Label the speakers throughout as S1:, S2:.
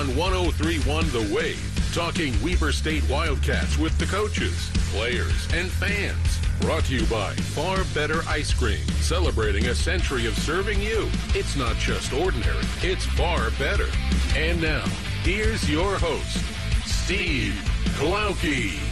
S1: On 1031 The Wave, talking Weber State Wildcats with the coaches, players, and fans. Brought to you by Far Better Ice Cream, celebrating a century of serving you. It's not just ordinary, it's far better. And now, here's your host, Steve Klauke.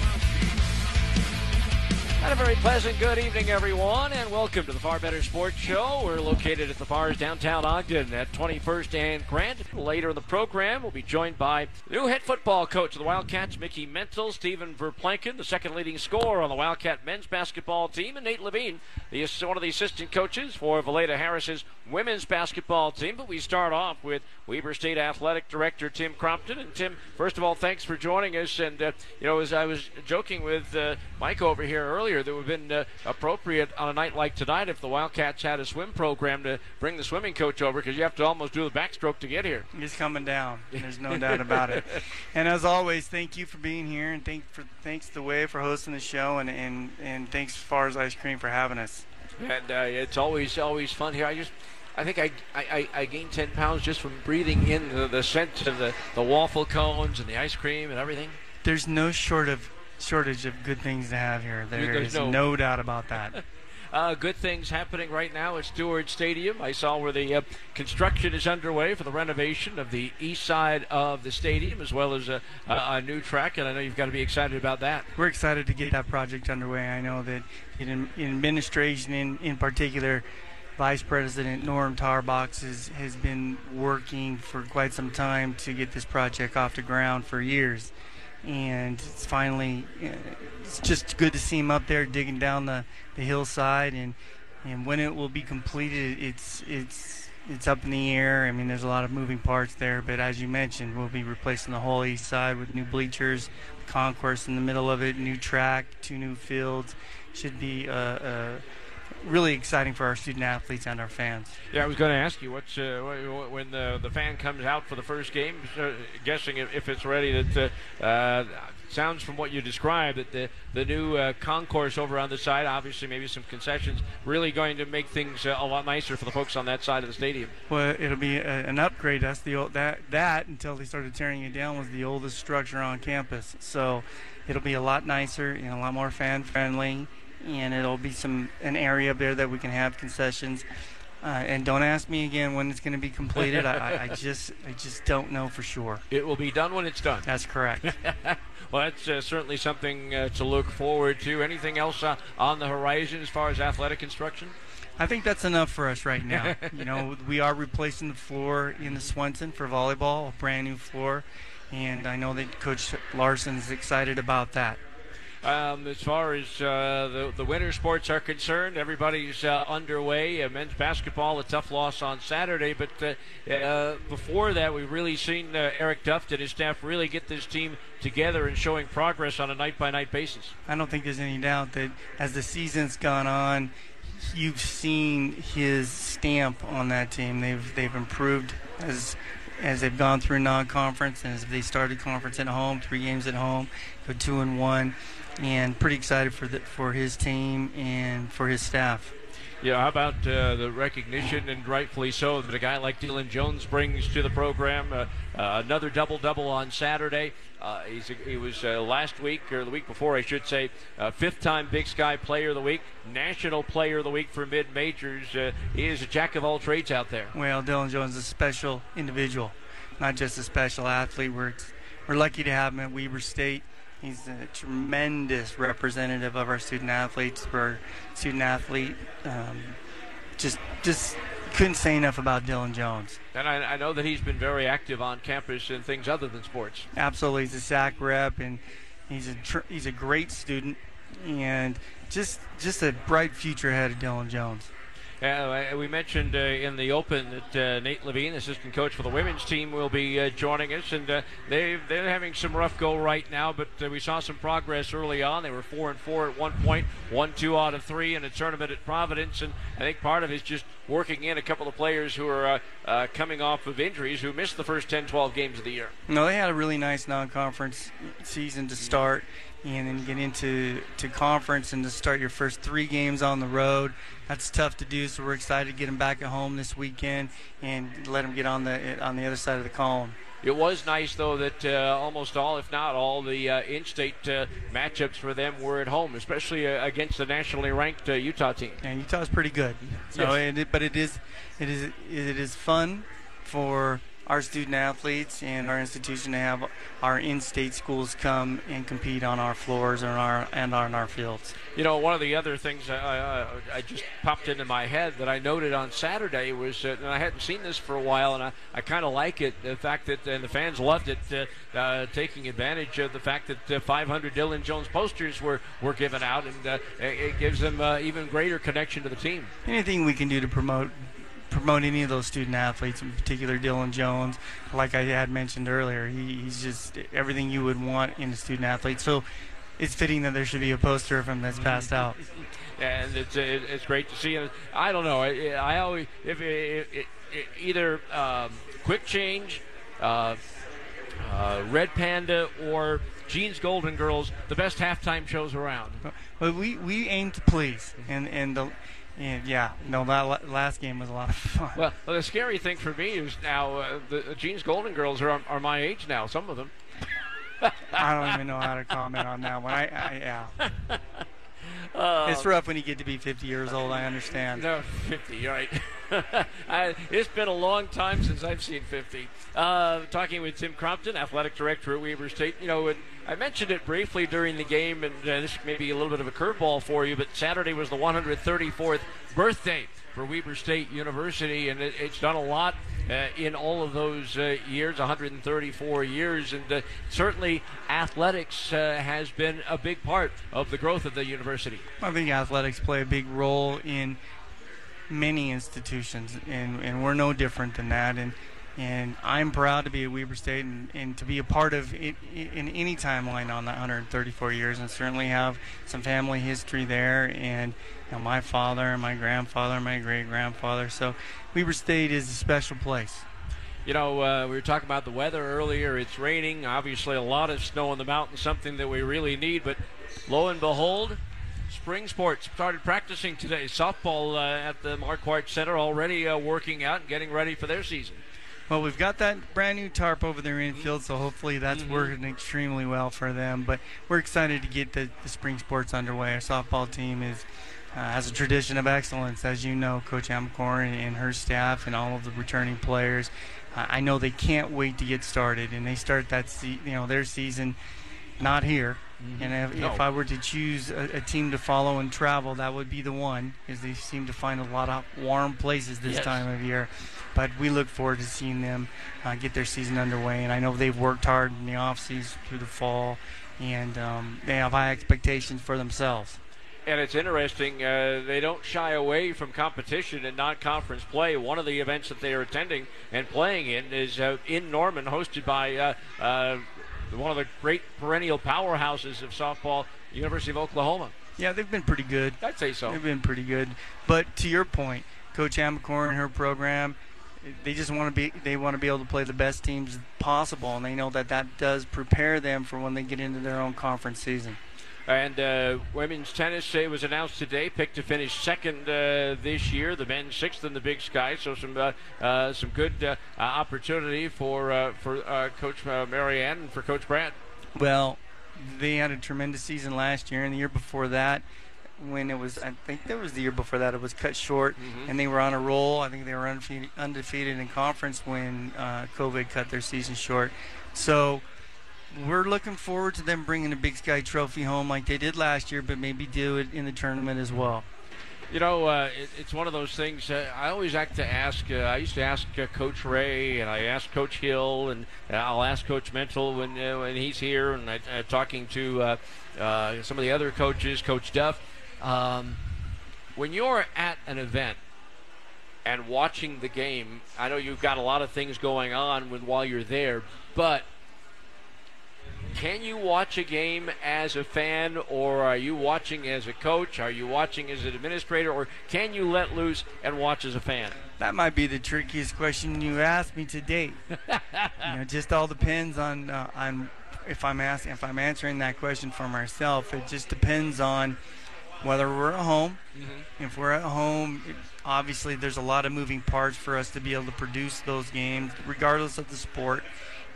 S2: And a very pleasant good evening, everyone, and welcome to the Far Better Sports Show. We're located at the Fars downtown Ogden at 21st and Grant. Later in the program, we'll be joined by new head football coach of the Wildcats, Mickey Mitchell, Steven Verplancken, the second leading scorer on the Wildcat men's basketball team, and Nate Levine, the, one of the assistant coaches for Velaida Harris's women's basketball team. But we start off with Weber State Athletic Director Tim Crompton. And Tim, first of all, thanks for joining us. And, uh, you know, as I was joking with uh, Mike over here earlier, that would have been uh, appropriate on a night like tonight if the Wildcats had a swim program to bring the swimming coach over because you have to almost do the backstroke to get here.
S3: He's coming down. There's no doubt about it. And as always, thank you for being here, and thank for thanks the way for hosting the show, and and and thanks Fars Ice Cream for having us.
S2: And uh, it's always always fun here. I just I think I, I, I gained 10 pounds just from breathing in the, the scent of the, the waffle cones and the ice cream and everything.
S3: There's no short of shortage of good things to have here. There
S2: There's
S3: is
S2: no-
S3: no doubt about that.
S2: Uh, good things happening right now at Stewart Stadium. I saw where the uh, construction is underway for the renovation of the east side of the stadium, as well as a, a, a new track, and I know you've got to be excited about that.
S3: We're excited to get that project underway. I know that in, in administration, in, in particular, Vice President Norm Tarbox has, has been working for quite some time to get this project off the ground for years. And it's finally, uh, it's just good to see him up there digging down the, the hillside. And, and when it will be completed, it's, it's, it's up in the air. I mean, there's a lot of moving parts there, but as you mentioned, we'll be replacing the whole east side with new bleachers, concourse in the middle of it, new track, two new fields. Should be uh, uh, really exciting for our student athletes and our fans.
S2: Yeah, I was going to ask you what's uh, wh- wh- when the the fan comes out for the first game, uh, guessing if, if it's ready. That uh, uh, sounds from what you described that the the new uh, concourse over on the side, obviously maybe some concessions, really going to make things uh, a lot nicer for the folks on that side of the stadium.
S3: Well, it'll be a, an upgrade. That's the old, that that until they started tearing it down was the oldest structure on campus. So it'll be a lot nicer and a lot more fan friendly, and it'll be some an area up there that we can have concessions. Uh, and don't ask me again when it's going to be completed. I, I- just I just don't know for sure.
S2: It will be done when it's done.
S3: That's correct.
S2: well, that's uh, certainly something uh, to look forward to. Anything else uh, on the horizon as far as athletic instruction?
S3: I think that's enough for us right now. you know, we are replacing the floor in the Swenson for volleyball, a brand new floor, and I know that Coach Larson is excited about that.
S2: Um, as far as uh, the, the winter sports are concerned, everybody's uh, underway. Uh, men's basketball, a tough loss on Saturday, but uh, uh, before that, we've really seen uh, Eric Duft and his staff really get this team together and showing progress on a night by night basis.
S3: I don't think there's any doubt that as the season's gone on, you've seen his stamp on that team. They've they've improved as as they've gone through non-conference and as they started conference at home, three games at home, go two and one, and pretty excited for the, for his team and for his staff.
S2: Yeah, how about uh, the recognition, and rightfully so, that a guy like Dylan Jones brings to the program? Uh, uh, another double double on Saturday. Uh, he's a, he was uh, last week, or the week before, I should say, uh, fifth time Big Sky Player of the Week, National Player of the Week for mid majors. Uh, he is a jack of all trades out there.
S3: Well, Dylan Jones is a special individual, not just a special athlete. We're we're lucky to have him at Weber State. He's a tremendous representative of our student athletes. For our student athlete, um, just just couldn't say enough about Dylan Jones.
S2: And I, I know that he's been very active on campus in things other than sports.
S3: Absolutely, he's a SAC rep, and he's a tr- he's a great student, and just just a bright future ahead of Dylan Jones.
S2: Uh, we mentioned uh, in the open that uh, Nate Levine, assistant coach for the women's team, will be uh, joining us, and uh, they they're having some rough go right now. But uh, we saw some progress early on. They were four and four at one point, one two out of three in a tournament at Providence, and I think part of it is just working in a couple of players who are coming off of injuries who missed the first 10, 12 games of the year.
S3: No, they had a really nice non-conference season to start, and then get into to conference and to start your first three games on the road. That's tough to do. So we're excited to get them back at home this weekend and let them get on the on the other side of the column.
S2: It was nice, though, that uh, almost all, if not all, the uh, in-state uh, matchups for them were at home, especially uh, against the nationally ranked uh, Utah team.
S3: And Utah's pretty good. So,
S2: Yes.
S3: it, but it is, it is, it is fun for our student athletes and our institution to have our in-state schools come and compete on our floors and our and on our fields.
S2: You know, one of the other things I, I, I just popped into my head that I noted on Saturday was, uh, and I hadn't seen this for a while, and I, I kind of like it, the fact that, and the fans loved it, uh, uh, taking advantage of the fact that uh, 500 Dylan Jones posters were, were given out, and uh, it, it gives them uh, even greater connection to the team.
S3: Anything we can do to promote promote any of those student athletes, in particular Dylan Jones, like I had mentioned earlier, he, he's just everything you would want in a student athlete. So it's fitting that there should be a poster of him that's passed out.
S2: and it's it's great to see. And I don't know. I, I always if it, it, it, either um, quick change, uh, uh, Red Panda, or Jeans Golden Girls, the best halftime shows around.
S3: But we, we aim to please, and and the and yeah, no, that last game was a lot of fun.
S2: Well, the scary thing for me is now uh, the, the Jeans Golden Girls are are my age now. Some of them.
S3: I don't even know how to comment on that one. I, I yeah, it's rough when you get to be 50 years old. I understand.
S2: No, 50, right. I, it's been a long time since I've seen 50. Uh, talking with Tim Crompton, athletic director at Weber State. You know, I mentioned it briefly during the game, and uh, this may be a little bit of a curveball for you, but Saturday was the 134th birthday for Weber State University, and it, it's done a lot uh, in all of those uh, years 134 years, and uh, certainly athletics uh, has been a big part of the growth of the university.
S3: I think athletics play a big role in many institutions, and, and we're no different than that. And and I'm proud to be at Weber State and, and to be a part of it in any timeline on that 134 years, and certainly have some family history there. And you know, my father, my grandfather, my great grandfather. So Weber State is a special place.
S2: You know, uh, we were talking about the weather earlier. It's raining. Obviously, a lot of snow on the mountain, something that we really need. But lo and behold, spring sports started practicing today. Softball uh, at the Marquardt Center already uh, working out and getting ready for their season.
S3: Well, we've got that brand new tarp over their infield, so hopefully that's working extremely well for them. But we're excited to get the, the spring sports underway. Our softball team is uh, has a tradition of excellence, as you know, Coach Amicone and, and her staff and all of the returning players. Uh, I know they can't wait to get started, and they start that se- you know their season not here. And if,
S2: No.
S3: if I were to choose a, a team to follow and travel, that would be the one, because they seem to find a lot of warm places this
S2: Yes.
S3: time of year. But we look forward to seeing them uh, get their season underway. And I know they've worked hard in the off season through the fall, and um, they have high expectations for themselves.
S2: And it's interesting, uh, they don't shy away from competition and non conference play. One of the events that they are attending and playing in is uh, in Norman, hosted by uh, uh, one of the great perennial powerhouses of softball, University of Oklahoma.
S3: Yeah, they've been pretty good.
S2: I'd say so.
S3: They've been pretty good. But to your point, Coach Amicone and her program, they just want to be they want to be able to play the best teams possible, and they know that that does prepare them for when they get into their own conference season.
S2: And uh, women's tennis uh, was announced today, picked to finish second uh, this year. The men sixth in the Big Sky. So some uh, uh, some good uh, uh, opportunity for uh, for uh, Coach uh, Marianne and for Coach Brad.
S3: Well, they had a tremendous season last year, and the year before that, when it was, I think that was the year before that, it was cut short, and they were on a roll. I think they were undefeated, undefeated in conference when uh, COVID cut their season short. So we're looking forward to them bringing the Big Sky Trophy home like they did last year, but maybe do it in the tournament as well.
S2: You know, uh, it, it's one of those things. Uh, I always like to ask. Uh, I used to ask uh, Coach Ray, and I asked Coach Hill, and uh, I'll ask Coach Mitchell when uh, when he's here, and I, uh, talking to uh, uh, some of the other coaches, Coach Duft. Um, when you're at an event and watching the game, I know you've got a lot of things going on when while you're there, but can you watch a game as a fan, or are you watching as a coach? Are you watching as an administrator, or can you let loose and watch as a fan?
S3: That might be the trickiest question you asked me to date. you know, it just all depends on uh, on if I'm asking if I'm answering that question for myself. It just depends on whether we're at home. Mm-hmm. If we're at home, it, obviously there's a lot of moving parts for us to be able to produce those games, regardless of the sport.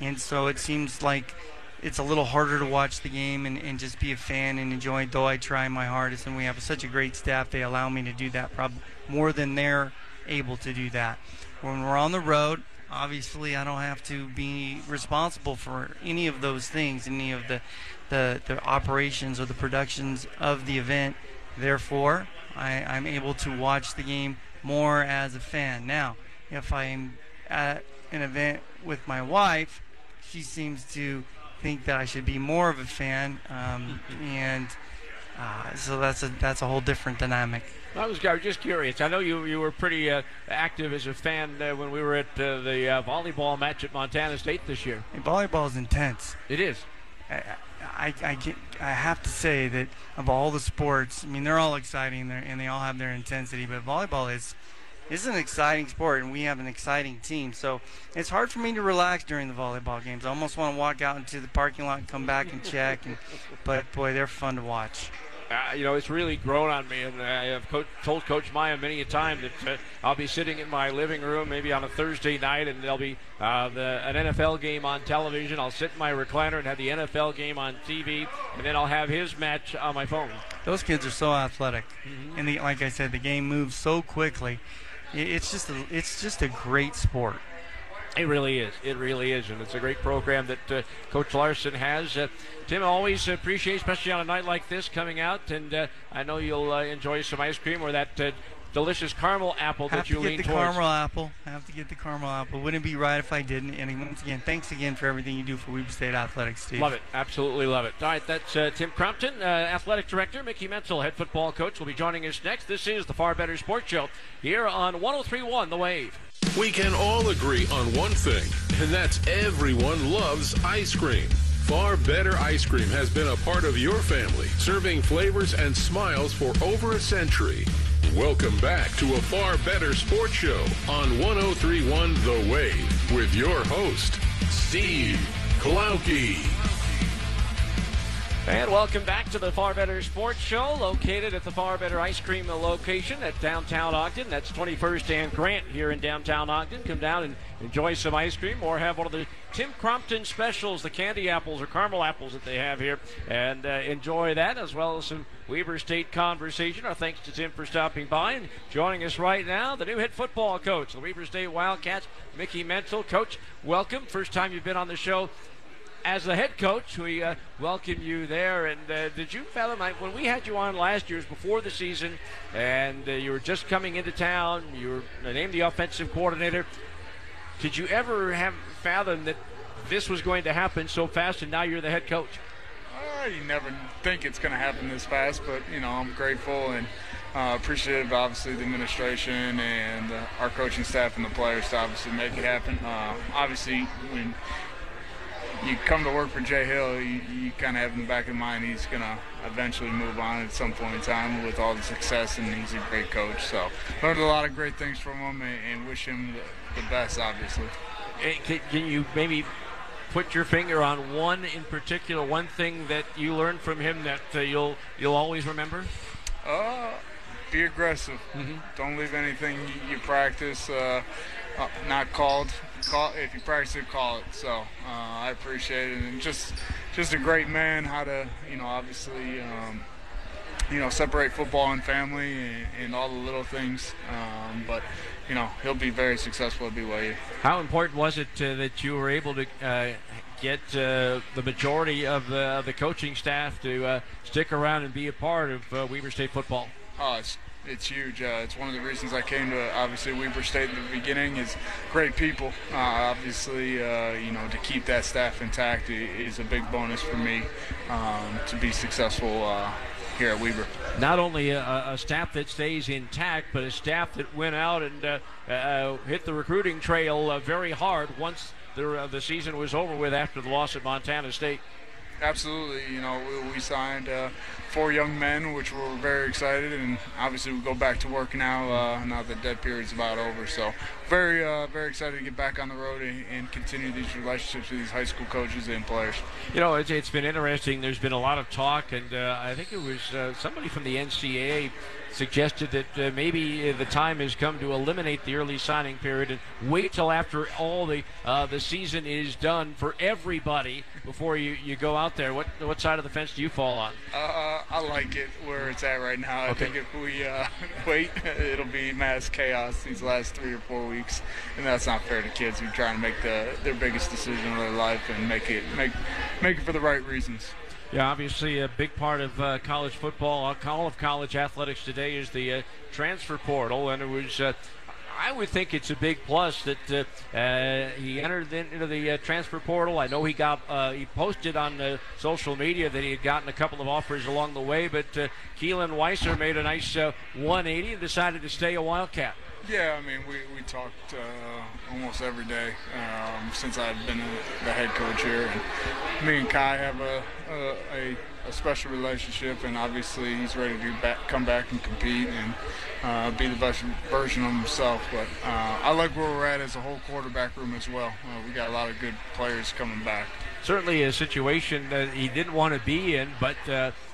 S3: And so it seems like it's a little harder to watch the game and, and just be a fan and enjoy it, though I try my hardest. And we have such a great staff, they allow me to do that probably more than they're able to do that. When we're on the road, obviously I don't have to be responsible for any of those things, any of the, the, the operations or the productions of the event. Therefore, I, I'm able to watch the game more as a fan. Now, if I'm at an event with my wife, she seems to think that I should be more of a fan, um, and uh, so that's a that's a whole different dynamic.
S2: I was, I was just curious. I know you you were pretty uh, active as a fan uh, when we were at uh, the uh, volleyball match at Montana State this year.
S3: And volleyball is intense.
S2: It is.
S3: I, I, I, get, I have to say that of all the sports, I mean, they're all exciting and they all have their intensity, but volleyball is is an exciting sport, and we have an exciting team. So it's hard for me to relax during the volleyball games. I almost want to walk out into the parking lot and come back and check. And, but boy, they're fun to watch.
S2: Uh, you know, it's really grown on me, and I have co- told Coach Maya many a time that uh, I'll be sitting in my living room maybe on a Thursday night, and there'll be uh, the, an NFL game on television. I'll sit in my recliner and have the NFL game on TV, and then I'll have his match on my phone.
S3: Those kids are so athletic, mm-hmm. and the, like I said, the game moves so quickly it's just a, it's just a great sport.
S2: It really is. It really is, and it's a great program that uh, Coach Larson has. Uh, Tim always appreciates, especially on a night like this, coming out, and uh, I know you'll uh, enjoy some ice cream or that uh, delicious caramel apple
S3: Have
S2: that you
S3: lean
S2: towards.
S3: Have to get the caramel apple. Have to get the caramel apple. Wouldn't it be right if I didn't? And once again, thanks again for everything you do for Weber State Athletics, Steve.
S2: Love it. Absolutely love it. All right, that's uh, Tim Crompton, uh, athletic director. Mickey Mitchell, head football coach, will be joining us next. This is the Far Better Sports Show here on 103.1 The Wave.
S1: We can all agree on one thing, and that's everyone loves ice cream. Far Better Ice Cream has been a part of your family, serving flavors and smiles for over a century. Welcome back to a far better sports show on 1031 The Wave with your host, Steve Klauke.
S2: And welcome back to the Far Better Sports Show, located at the Far Better Ice Cream location at downtown Ogden. That's 21st and Grant here in downtown Ogden. Come down and enjoy some ice cream or have one of the Tim Crompton specials, the candy apples or caramel apples that they have here, and uh, enjoy that as well as some Weber State conversation. Our thanks to Tim for stopping by and joining us right now, the new head football coach, the Weber State Wildcats, Mickey Mitchell. Coach, welcome. First time you've been on the show as the head coach, we uh, welcome you there. And uh, did you Mike, when we had you on last year's before the season, and uh, you were just coming into town, you were named the offensive coordinator? Did you ever have fathomed that this was going to happen so fast, and now you're the head coach?
S4: Uh, you never think it's going to happen this fast, but you know I'm grateful and uh, appreciative, obviously, the administration and uh, our coaching staff and the players to obviously make it happen. Uh, obviously, when you come to work for Jay Hill, you, you kind of have in the back of mind he's going to eventually move on at some point in time with all the success, and he's a great coach. So learned a lot of great things from him, and, and wish him the, the best, obviously.
S2: Can, can you maybe put your finger on one in particular, one thing that you learned from him that uh, you'll you'll always remember?
S4: Uh, be aggressive. Mm-hmm. Don't leave anything you practice uh, uh, not called. Call if you practice it, call it. So uh, I appreciate it, and just just a great man. How to you know obviously. Um, you know, separate football and family and, and all the little things. Um, but you know, he'll be very successful at BYU.
S2: How important was it uh, that you were able to uh, get uh, the majority of the, the coaching staff to uh, stick around and be a part of uh, Weber State football?
S4: Oh, it's it's huge. Uh, it's one of the reasons I came to obviously Weber State in the beginning is great people. obviously, you know, to keep that staff intact is a big bonus for me um, to be successful here at Weber.
S2: Not only a, a, staff that stays intact, but a staff that went out and uh, uh, hit the recruiting trail uh, very hard once the, uh, the season was over with after the loss at Montana State.
S4: Absolutely. You know, we, we signed uh, four young men, which we're very excited, and obviously we go back to work now. Uh, now the dead period's about over, so very, uh, very excited to get back on the road and, and, continue these relationships with these high school coaches and players.
S2: You know, it's, it's been interesting. There's been a lot of talk, and uh, I think it was uh, somebody from the NCAA suggested that uh, maybe uh, the time has come to eliminate the early signing period and wait till after all the uh, the season is done for everybody before you, you go out there. What what side of the fence do you fall on?
S4: Uh, I like it where it's at right now. Okay. I think if we uh, wait, it'll be mass chaos these last three or four weeks, and that's not fair to kids who are trying to make the, their biggest decision of their life and make it make make it for the right reasons.
S2: Yeah, obviously a big part of uh, college football, uh, all of college athletics today is the uh, transfer portal, and it was. Uh, I would think it's a big plus that uh, uh, he entered into the transfer portal. I know he got he posted on the social media that he had gotten a couple of offers along the way, but Keelan Weiser made a nice 180 and decided to stay a Wildcat.
S4: Yeah, I mean, we, we talked uh, almost every day um, since I've been the head coach here. And me and Kai have a, a, a, special relationship, and obviously he's ready to back, come back and compete and uh, be the best version of himself. But uh, I like where we're at as a whole quarterback room as well. Uh, we got a lot of good players coming back.
S2: Certainly a situation that he didn't want to be in, but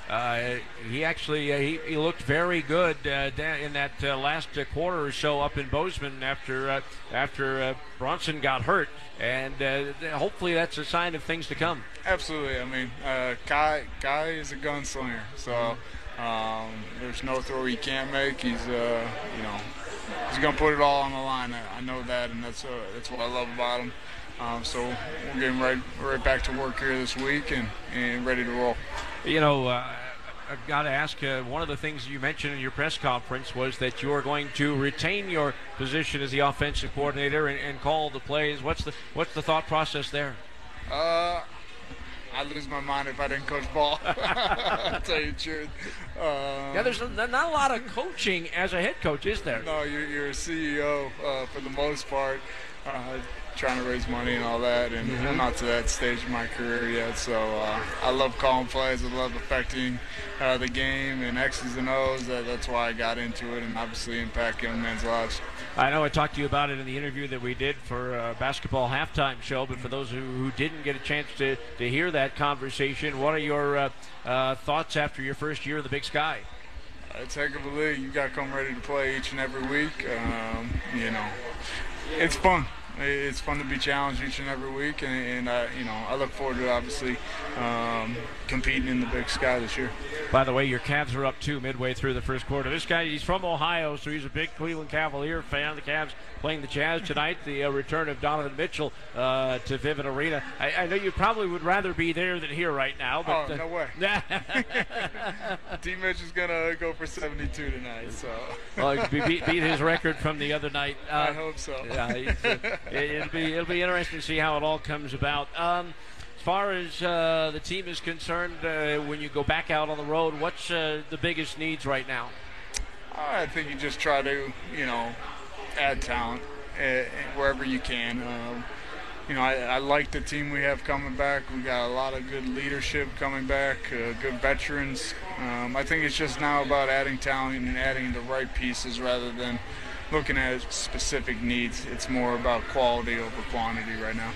S2: uh, he actually uh, he, he, looked very good uh, in that uh, last uh, quarter or so up in Bozeman after after Bronson got hurt, and hopefully that's a sign of things to come.
S4: Absolutely, I mean, Kai Kai is a gunslinger, so um, there's no throw he can't make. He's you know he's gonna put it all on the line. I, know that, and that's that's what I love about him. Um, so we're getting right right back to work here this week and, and ready to roll.
S2: You know, uh, I've got to ask. Uh, one of the things you mentioned in your press conference was that you are going to retain your position as the offensive coordinator and, and call the plays. What's the what's the thought process there?
S4: Uh, I'd lose my mind if I didn't coach ball. I'll tell you the truth.
S2: Um, yeah, there's not a lot of coaching as a head coach, is there?
S4: No, you're, you're a CEO uh, for the most part. Uh, trying to raise money and all that, and mm-hmm. I'm not to that stage of my career yet. So uh, I love calling plays. I love affecting uh, the game and X's and O's. That, that's why I got into it, and obviously impact young men's lives.
S2: I know I talked to you about it in the interview that we did for a basketball halftime show, but for those who, who didn't get a chance to, to hear that conversation, what are your uh, uh thoughts after your first year of the Big Sky?
S4: It's heck of a league. You got to come ready to play each and every week. Um, you know, it's fun it's fun to be challenged each and every week, and, and I, you know, I look forward to obviously um, competing in the Big Sky this year.
S2: By the way, your Cavs are up two midway through the first quarter. This guy, he's from Ohio, so he's a big Cleveland Cavalier fan. The Cavs playing the Jazz tonight. The uh, return of Donovan Mitchell uh, to Vivint Arena. I, I, know you probably would rather be there than here right now. But,
S4: oh, no way. T. Mitch is going to go for 72 tonight. So.
S2: well, beat, beat, his record from the other night.
S4: Uh, I hope so.
S2: Yeah, it'll be it'll be interesting to see how it all comes about. Um, as far as uh, the team is concerned, uh, when you go back out on the road, what's uh, the biggest needs right now?
S4: I think you just try to, you know, add talent uh, wherever you can. Um, you know, I, I, like the team we have coming back. We got a lot of good leadership coming back, uh, good veterans. Um, I think it's just now about adding talent and adding the right pieces rather than looking at specific needs. It's more about quality over quantity right now.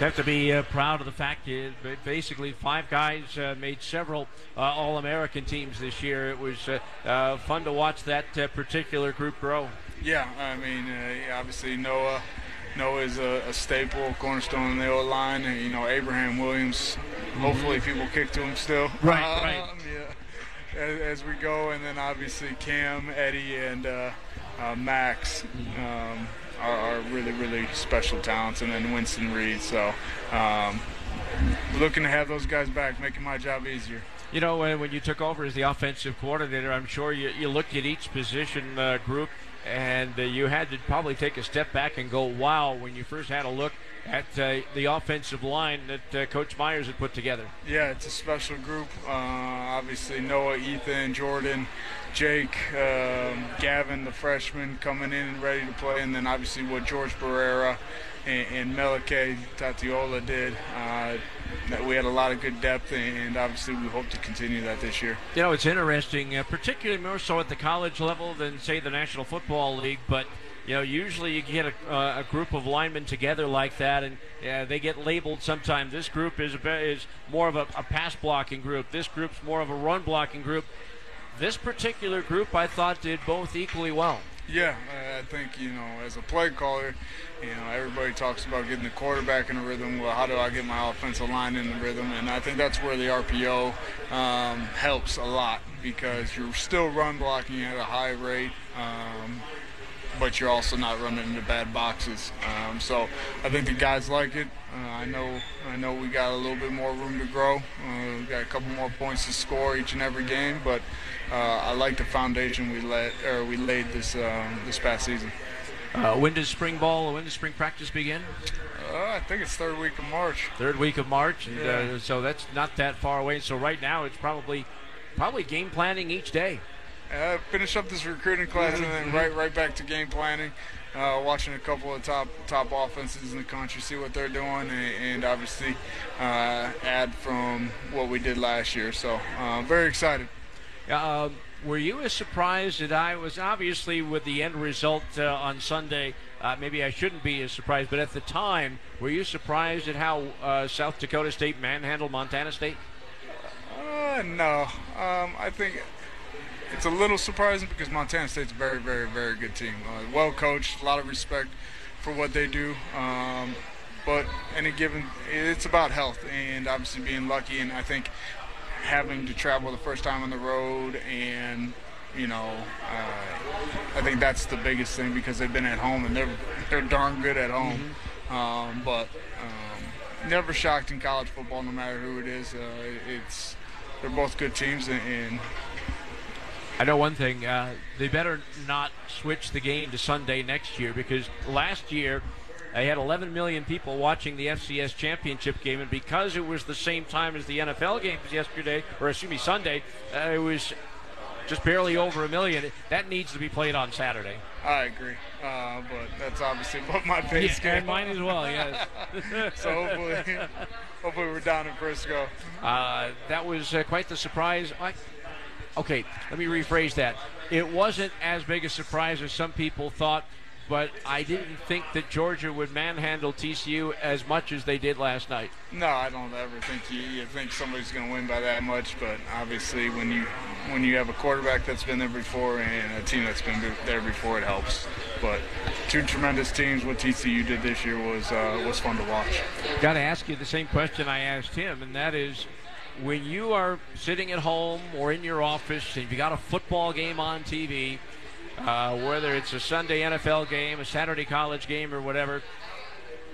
S2: You have to be uh, proud of the fact that basically five guys uh, made several uh, All-American teams this year. It was uh, uh, fun to watch that uh, particular group grow.
S4: Yeah, I mean, obviously Noah. Noah is a, a staple, cornerstone in the O line. And, you know, Abraham Williams. Mm-hmm. Hopefully, people kick to him still.
S2: Right, right.
S4: Yeah. As, as, we go, and then obviously Cam, Eddie, and uh, Max um, are, are, really, really special talents, and then Winston Reed. So, um, looking to have those guys back, making my job easier.
S2: You know, when you took over as the offensive coordinator, I'm sure you, you looked at each position uh, group and uh, you had to probably take a step back and go, wow, when you first had a look at uh, the offensive line that uh, Coach Myers had put together.
S4: Yeah, it's a special group. Uh, obviously, Noah, Ethan, Jordan, Jake, um, Gavin, the freshman, coming in and ready to play, and then obviously what George Barrera and, and Melike Tatiola did. That we had a lot of good depth, and obviously we hope to continue that this year.
S2: You know, it's interesting, uh, particularly more so at the college level than say the National Football League, but you know, usually you get a, uh, a group of linemen together like that, and uh, they get labeled sometimes. This group is a, is more of a, a pass blocking group. This group's more of a run blocking group. This particular group, I thought, did both equally well.
S4: Yeah, I think you know, as a play caller, you know, everybody talks about getting the quarterback in a rhythm. Well, how do I get my offensive line in the rhythm? And I think that's where the RPO um, helps a lot because you're still run blocking at a high rate. Um, but you're also not running into bad boxes. Um, so I think the guys like it. Uh, I know I know we got a little bit more room to grow. Uh, we got a couple more points to score each and every game, but uh, I like the foundation we let or we laid this um, this past season.
S2: Uh, when does spring ball? When does spring practice begin?
S4: Uh, I think it's third week of March.
S2: Third week of March, and
S4: yeah.
S2: uh, so that's not that far away. So right now, it's probably probably game planning each day.
S4: Uh, finish up this recruiting class and then right right back to game planning. Uh, watching a couple of top top offenses in the country, see what they're doing, and, and obviously uh, add from what we did last year. So uh, very excited.
S2: Um, were you as surprised as I was? Obviously, with the end result uh, on Sunday, uh, maybe I shouldn't be as surprised. But at the time, were you surprised at how uh, South Dakota State manhandled Montana State?
S4: Uh, no, um, I think it's a little surprising because Montana State's a very, very, very good team. Uh, well coached, a lot of respect for what they do. Um, but any given, it's about health and obviously being lucky. And I think having to travel the first time on the road and you know, uh, I think that's the biggest thing because they've been at home and they're they're darn good at home. Mm-hmm. Um, but um, never shocked in college football, no matter who it is. Uh, it's they're both good teams, and, and
S2: I know one thing: uh, they better not switch the game to Sunday next year because last year they had 11 million people watching the FCS championship game, and because it was the same time as the NFL games yesterday, or excuse me, Sunday, uh, it was just barely over a million. That needs to be played on Saturday.
S4: I agree, uh, but that's obviously what my base
S2: yeah,
S4: game.
S2: mine as well. Yes.
S4: so hopefully, hopefully we're down in Frisco.
S2: Uh, that was uh, quite the surprise. I, okay, let me rephrase that. It wasn't as big a surprise as some people thought but I didn't think that Georgia would manhandle TCU as much as they did last night.
S4: No, I don't ever think you, you think somebody's going to win by that much. But obviously, when you when you have a quarterback that's been there before and a team that's been there before, it helps. But two tremendous teams. What TCU did this year was uh, was fun to watch.
S2: Got to ask you the same question I asked him, and that is. When you are sitting at home or in your office and you got a football game on TV, uh, whether it's a Sunday NFL game, a Saturday college game, or whatever.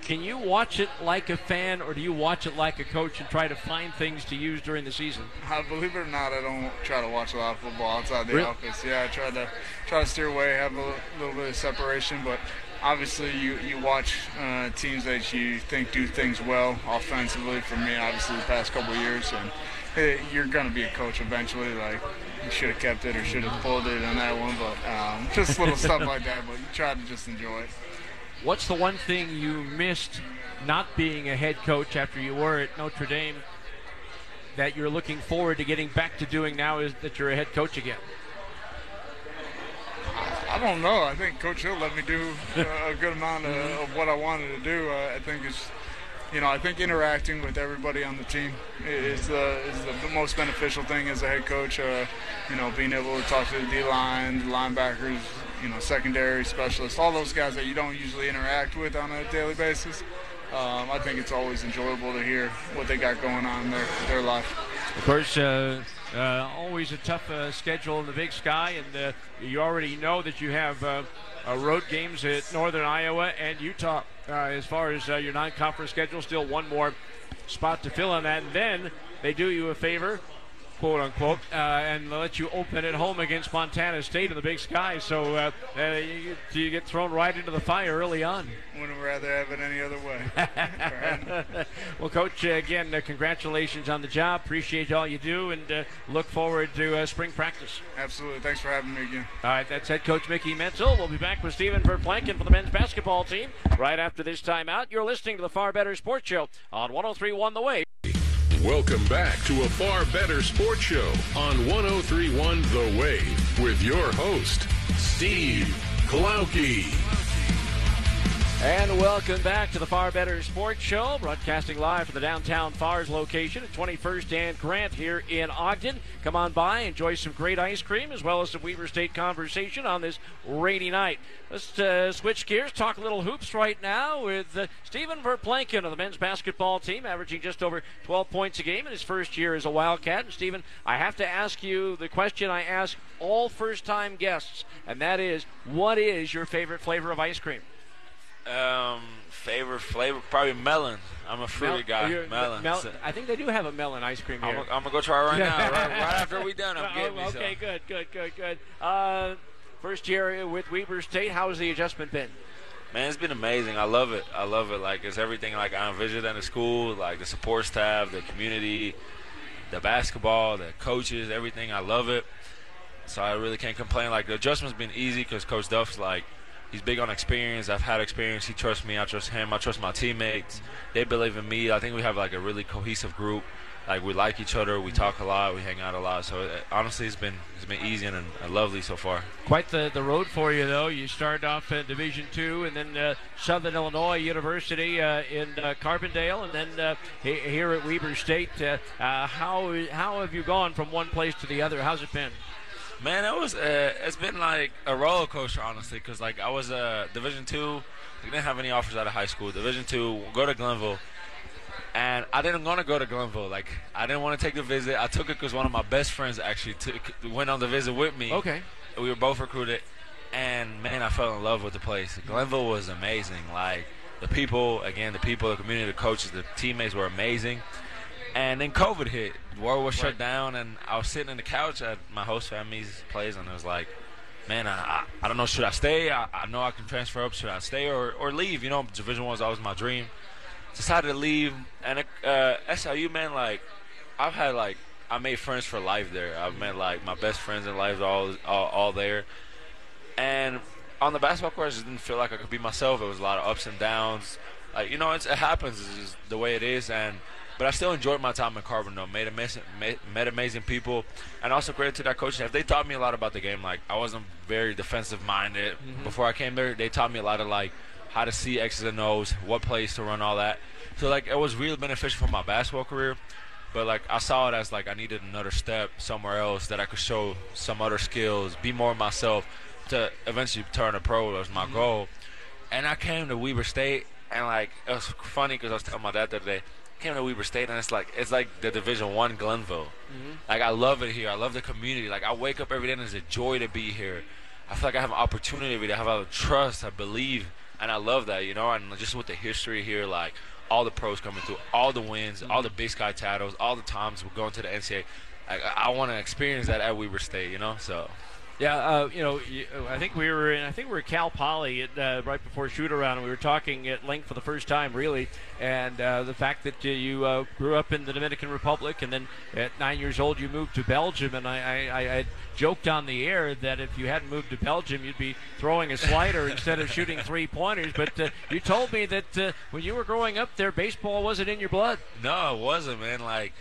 S2: Can you watch it like a fan, or do you watch it like a coach and try to find things to use during the season?
S4: Uh, believe it or not, I don't try to watch a lot of football outside the
S2: really?
S4: office. Yeah, I try to try to steer away, have a little, little bit of separation, but obviously you you watch uh, teams that you think do things well offensively. For me, obviously the past couple years, and hey, you're going to be a coach eventually. Like you should have kept it or should have pulled it on that one, but um, just little stuff like that. But you try to just enjoy it.
S2: What's the one thing you missed not being a head coach after you were at Notre Dame that you're looking forward to getting back to doing now is that you're a head coach again?
S4: I don't know. I think Coach Hill let me do a good amount of, of what I wanted to do. Uh, I think it's you know, I think interacting with everybody on the team is the is the most beneficial thing as a head coach. Uh, you know, being able to talk to the D line, linebackers, you know, secondary specialists, all those guys that you don't usually interact with on a daily basis. Um, I think it's always enjoyable to hear what they got going on in their their life.
S2: Of course. Uh, uh, always a tough uh, schedule in the Big Sky, and uh, you already know that you have uh, road games at Northern Iowa and Utah uh, as far as your non-conference schedule. Still one more spot to fill on that. And then they do you a favor. Quote unquote, uh, and let you open at home against Montana State in the Big Sky. So uh, uh, you, you, get thrown right into the fire early on.
S4: Wouldn't rather have it any other way.
S2: well, Coach, uh, again, uh, congratulations on the job. Appreciate all you do, and uh, look forward to spring practice.
S4: Absolutely. Thanks for having me again.
S2: All right, that's head coach Mickey Mitchell. We'll be back with Steven Verplancken for the men's basketball team right after this timeout. You're listening to the Far Better Sports Show on 103.1 The Wave.
S1: Welcome back to a far better sports show on 1031 The Wave with your host, Steve Klauke.
S2: And welcome back to the Far Better Sports Show, broadcasting live from the downtown Fars location at 21st and Grant here in Ogden. Come on by, enjoy some great ice cream as well as some Weber State conversation on this rainy night. Let's uh, switch gears, talk a little hoops right now with uh, Steven Verplancken of the men's basketball team, averaging just over 12 points a game in his first year as a Wildcat. And Stephen, I have to ask you the question I ask all first-time guests, and that is, what is your favorite flavor of ice cream?
S5: Um, favorite flavor probably melon. I'm a fruity Mel- guy. Melon.
S2: Mel- I think they do have a melon ice cream here.
S5: I'm gonna go try it right now. right, right, after we done, I'm getting
S2: oh, Okay, good, good, good, good. Uh, first year with Weber State. How has the adjustment been?
S5: Man, it's been amazing. I love it. I love it. Like it's everything like I envisioned in the school, like the support staff, the community, the basketball, the coaches, everything. I love it. So I really can't complain. Like the adjustment's been easy because Coach Duft's like he's big on experience. I've had experience. He trusts me. I trust him. I trust my teammates. They believe in me. I think we have like a really cohesive group. Like we like each other. We talk a lot. We hang out a lot. So it, uh, honestly, it's been it's been easy and, and, lovely so far.
S2: Quite the, the road for you though. You started off at Division Two, and then uh, Southern Illinois University uh, in uh, Carbondale, and then uh, here at Weber State. Uh, how how have you gone from one place to the other? How's it been?
S5: Man, it was uh, it's been like a roller coaster, honestly, because like I was a uh, Division two, I didn't have any offers out of high school. Division two, go to Glenville, and I didn't want to go to Glenville. Like I didn't want to take the visit. I took it because one of my best friends actually took, went on the visit with me.
S2: Okay.
S5: We were both recruited, and man, I fell in love with the place. Glenville was amazing. Like the people, again, the people, the community, the coaches, the teammates were amazing. And then COVID hit. The world was right. shut down, and I was sitting in the couch at my host family's place, and it was like, man, I, I, I don't know, should I stay? I, I, know I can transfer up. Should I stay or, or leave? You know, Division One was always my dream. Decided to leave, and uh, SIU, man, like, I've had like, I made friends for life there. I've met like my best friends in life, all all, all there, and on the basketball court, I just didn't feel like I could be myself. It was a lot of ups and downs. Like you know, it happens. It's just the way it is, and but I still enjoyed my time in Carbondale. Made amazing, met amazing people, and also credit to that coaching staff. They taught me a lot about the game. Like I wasn't very defensive minded mm-hmm. before I came there. They taught me a lot of like how to see X's and O's, what plays to run, all that. So like it was really beneficial for my basketball career. But like I saw it as like I needed another step somewhere else that I could show some other skills, be more myself, to eventually turn a pro That was my mm-hmm. goal. And I came to Weber State, and like it was funny because I was telling my dad the other day came to Weber State, and it's like it's like the Division One Glenville. Mm-hmm. Like I love it here. I love the community. Like I wake up every day and it's a joy to be here. I feel like I have an opportunity. I have a trust. I believe, and I love that. You know, and just with the history here, like all the pros coming through, all the wins, mm-hmm. all the Big Sky titles, all the times we're going to the NCAA. I, I want to experience that at Weber State. You know, so.
S2: Yeah, uh, you know, I think we were in, I think we were Cal Poly at, uh, right before shoot around, and we were talking at length for the first time, really, and uh, the fact that uh, you uh, grew up in the Dominican Republic, and then at nine years old you moved to Belgium, and I, I, I joked on the air that if you hadn't moved to Belgium, you'd be throwing a slider instead of shooting three pointers. But uh, you told me that when you were growing up there, baseball wasn't in your blood.
S5: No, it wasn't, man. Like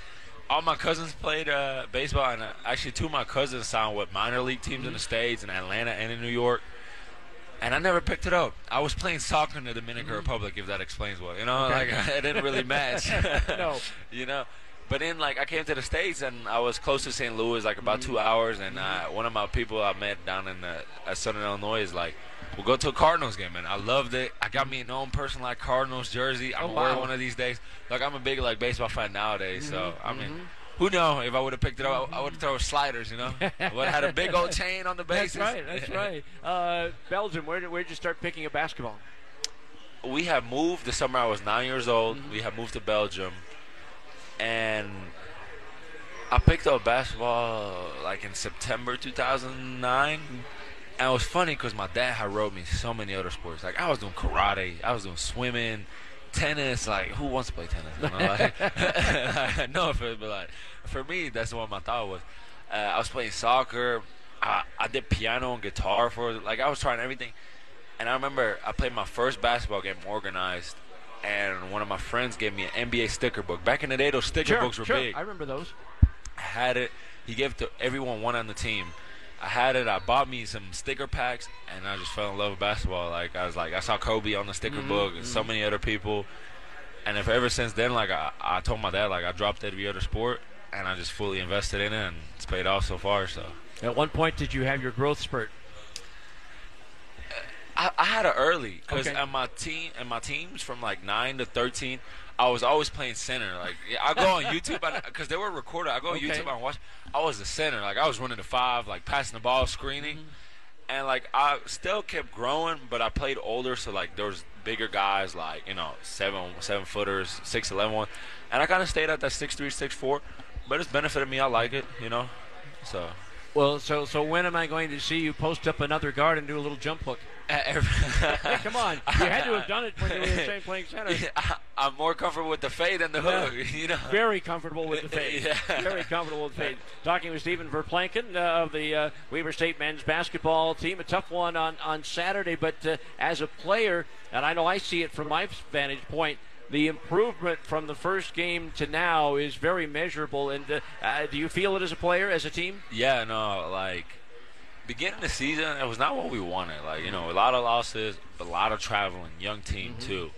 S5: all my cousins played uh, baseball, and uh, actually two of my cousins signed with minor league teams mm-hmm. in the states, in Atlanta and in New York. And I never picked it up. I was playing soccer in the Dominican mm-hmm. Republic, if that explains what you know. Okay. Like it didn't really match.
S2: no,
S5: you know. But then, like, I came to the states, and I was close to St. Louis, like about mm-hmm. two hours. And uh, one of my people I met down in the, Southern Illinois is like, We'll go to a Cardinals game, man. I loved it. I got me an own personalized Cardinals jersey. I'm oh, wow. wear one of these days. Like I'm a big like baseball fan nowadays, mm-hmm. so I mean. Mm-hmm. Who know if I would have picked it up? I would have thrown sliders, you know. I would have had a big old chain on the bases.
S2: That's right. That's right. Uh, Belgium, where did where did you start picking up basketball?
S5: We have moved the summer I was nine years old. Mm-hmm. We have moved to Belgium, and I picked up basketball like in September 2009. And it was funny because my dad had wrote me so many other sports. Like I was doing karate, I was doing swimming, tennis. Like who wants to play tennis? You know, like, no, for, but like for me, that's what my thought was. Uh, I was playing soccer. I, I did piano and guitar for like I was trying everything. And I remember I played my first basketball game organized, and one of my friends gave me an NBA sticker book. Back in the day, those sticker
S2: Sure,
S5: books were
S2: sure.
S5: big.
S2: I remember those.
S5: I had it. He gave it to everyone one on the team. I had it. I bought me some sticker packs, and I just fell in love with basketball. Like I was like, I saw Kobe on the sticker
S2: Mm-hmm,
S5: book, and so many other people. And if ever since then, like I, I told my dad, like I dropped every other sport, and I just fully invested in it, and it's paid off so far. So
S2: At one point, did you have your growth spurt?
S5: I, I had it early because
S2: Okay.
S5: at my team and my teams from like nine to thirteen, I was always playing center. Like yeah, I go on YouTube because they were recorded. I go on
S2: Okay.
S5: YouTube and watch. I was the center. Like I was running the five, like passing the ball, screening, mm-hmm. and like I still kept growing. But I played older, so like there was bigger guys, like you know seven seven footers, six eleven one, and I kind of stayed at that six three six four. But it's benefited me. I like it, you know. So
S2: Well, so so when am I going to see you post up another guard and do a little jump hook? Hey, come on! You had to have done it when you were saying playing center.
S5: I, I'm more comfortable with the fade than the hook, you know.
S2: Very comfortable with the fade.
S5: Yeah.
S2: Very comfortable with the fade. Talking with Steven Verplancken uh, of the uh, Weber State men's basketball team. A tough one on, on Saturday, but uh, as a player, and I know I see it from my vantage point, the improvement from the first game to now is very measurable. And uh, uh, do you feel it as a player, as a team?
S5: Yeah, no, like beginning of the season, it was not what we wanted. Like you know, a lot of losses, a lot of traveling, young team
S2: Mm-hmm.
S5: too.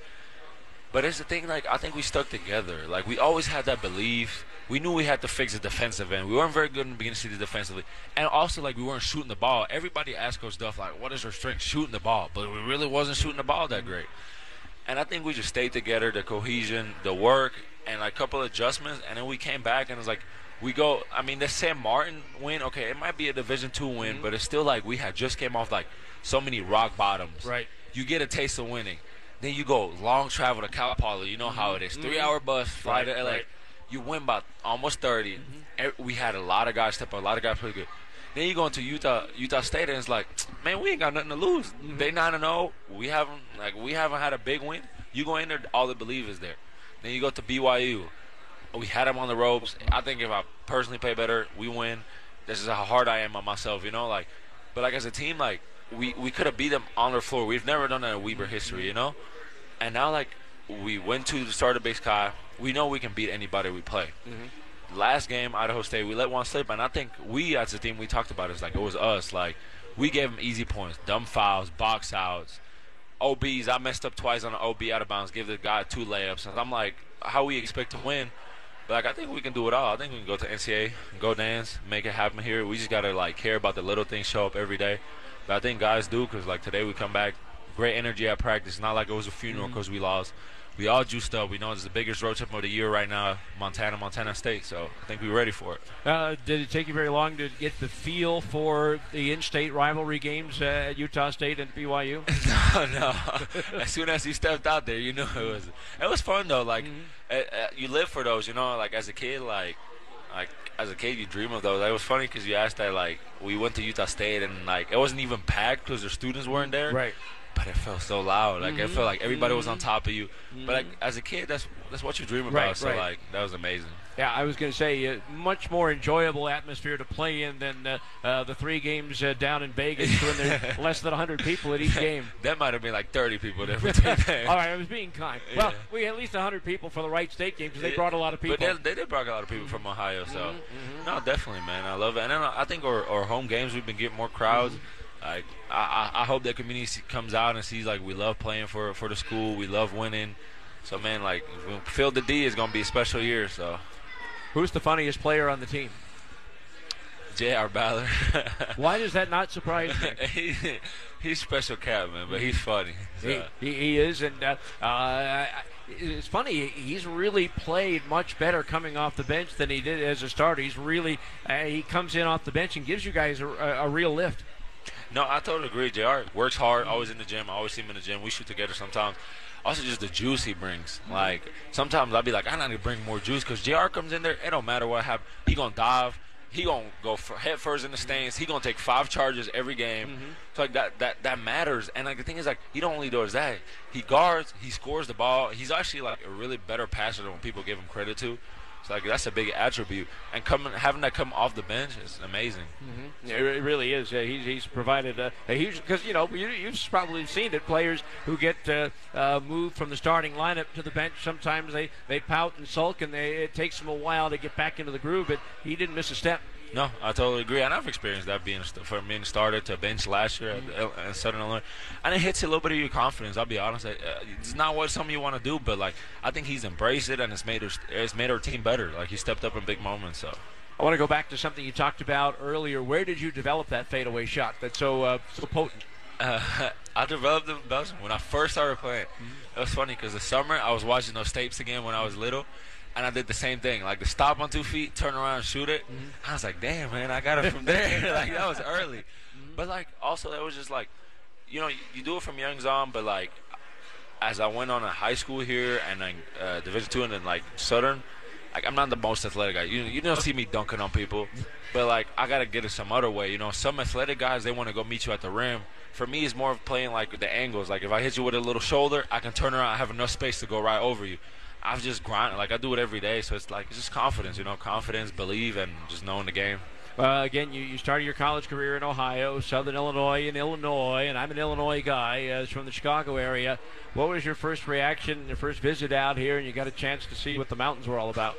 S5: But it's the thing, like I think we stuck together. Like we always had that belief. We knew we had to fix the defensive end. We weren't very good in the beginning of the season defensively, and also like we weren't shooting the ball. Everybody asked Coach Duft like, "What is our strength? Shooting the ball," but we really wasn't shooting the ball that great. And I think we just stayed together, the cohesion, the work, and like a couple adjustments, and then we came back and it's like we go. I mean, the Saint Martin win, okay, it might be a Division two win, mm-hmm. but it's still like we had just came off like so many rock bottoms.
S2: Right.
S5: You get a taste of winning, then you go long travel to Cal Poly. You know how it is, three mm-hmm. hour bus, fly
S2: Right,
S5: to LA.
S2: right.
S5: You win by almost 30 Eh, We had a lot of guys step up, a lot of guys play good. Then you go into Utah, Utah State, and it's like, man, we ain't got nothing to lose. They nine and zero. We haven't like we haven't had a big win. You go in there, all the believers there. Then you go to BYU. We had them on the ropes. I think if I personally play better, we win. This is how hard I am on myself, you know. Like, but like as a team, like we we could have beat them on their floor. We've never done that in Weber history, you know. And now like we went to the starter Big Sky. We know we can beat anybody we play. Mm-hmm. Last game, Idaho State, we let one slip, and I think we as a team we talked about it, it's like it was us. Like we gave them easy points, dumb fouls, box outs, OBs. I messed up twice on an OB out of bounds, give the guy two layups, and I'm like, how we expect to win? Like I think we can do it all. I think we can go to NCAA, go dance, make it happen here. We just gotta like care about the little things, show up every day. But I think guys do because like today we come back, great energy at practice. Not like it was a funeral mm-hmm. because we lost. We all juiced up. We know it's the biggest road trip of the year right now, Montana, Montana State. So I think we're ready for it.
S2: Uh, did it take you very long to get the feel for the in-state rivalry games uh, at Utah State and BYU?
S5: no, no. as soon as he stepped out there, you know it was. It was fun though. Like, uh, uh, you live for those. You know, like as a kid, like, like as a kid, you dream of those. It was funny because you asked that. Like, we went to Utah State and like it wasn't even packed because the students weren't there.
S2: Right.
S5: But it felt so loud. Like it felt like everybody was on top of you. But like as a kid, that's that's what you dream about.
S2: Right,
S5: so
S2: right.
S5: like that was amazing.
S2: Yeah, I was going to say, uh, much more enjoyable atmosphere to play in than uh, uh, the three games uh, down in Vegas when there's less than 100 people at each game.
S5: That might have been like 30 people there.
S2: All right, I was being kind. Well, we had at least 100 people for the Wright State game because they brought a lot of people.
S5: But they, they did bring a lot of people from Ohio, so no, definitely, man, I love it. And then I think our, our home games we've been getting more crowds. Like I, I I hope that community comes out and sees like we love playing for for the school, we love winning. So man, like Field the D is gonna be a special year. So
S2: Who's the funniest player on the team?
S5: J.R. Ballard,
S2: Why does that not surprise me?
S5: he, he's special cat man, but he's funny.
S2: He,
S5: So,
S2: he, he is, and uh, uh, it's funny. He's really played much better coming off the bench than he did as a starter. He's really uh, he comes in off the bench and gives you guys a, a, a real lift.
S5: No, I totally agree. Jr. works hard, always in the gym. I always see him in the gym. We shoot together sometimes. also just the juice he brings. Like sometimes I'll be like, I need to bring more juice because Jr. comes in there. It don't matter what happens. He gonna dive. He gonna go for head first in the stands. He gonna take five charges every game.
S2: Mm-hmm.
S5: So like that that that matters. And like the thing is like he don't only does that. He guards. He scores the ball. He's actually like a really better passer than what people give him credit to. So like that's a big attribute. And coming having that come off the bench is amazing.
S2: Yeah, It really is. Uh, he's, he's provided a, a huge because you know you, you've probably seen it. Players who get uh, uh, moved from the starting lineup to the bench sometimes they, they pout and sulk, and they, it takes them a while to get back into the groove. But he didn't miss a step.
S5: No, I totally agree, and I've experienced that being a st- from being started to bench last year at, L- at Southern Illinois, and it hits a little bit of your confidence. I'll be honest, uh, it's not what something you want to do, but like I think he's embraced it, and it's made it's made our team better. Like he stepped up in big moments. So
S2: I want to go back to something you talked about earlier. Where did you develop that fadeaway shot that's so uh, so potent?
S5: uh, I developed it in Belgium when I first started playing. It was funny because the summer I was watching those tapes again when I was little. And I did the same thing, like the stop on two feet, turn around, shoot it. I was like, "Damn, man, I got it from there." like that was early, but like also that was just like, you know, you, you do it from young on, but like as I went on in high school here and then uh, Division two and then like Southern, like I'm not the most athletic guy. You you don't see me dunking on people, but like I gotta get it some other way. You know, some athletic guys they want to go meet you at the rim. For me, it's more of playing like the angles. Like if I hit you with a little shoulder, I can turn around. I have enough space to go right over you. I've just grinding. Like I do it every day, so it's like it's just confidence. You know, confidence, believe, and just knowing the game.
S2: Uh, again, you, you started your college career in Ohio, Southern Illinois, in Illinois, and I'm an Illinois guy uh, from the Chicago area. What was your first reaction, your first visit out here, and you got a chance to see what the mountains were all about?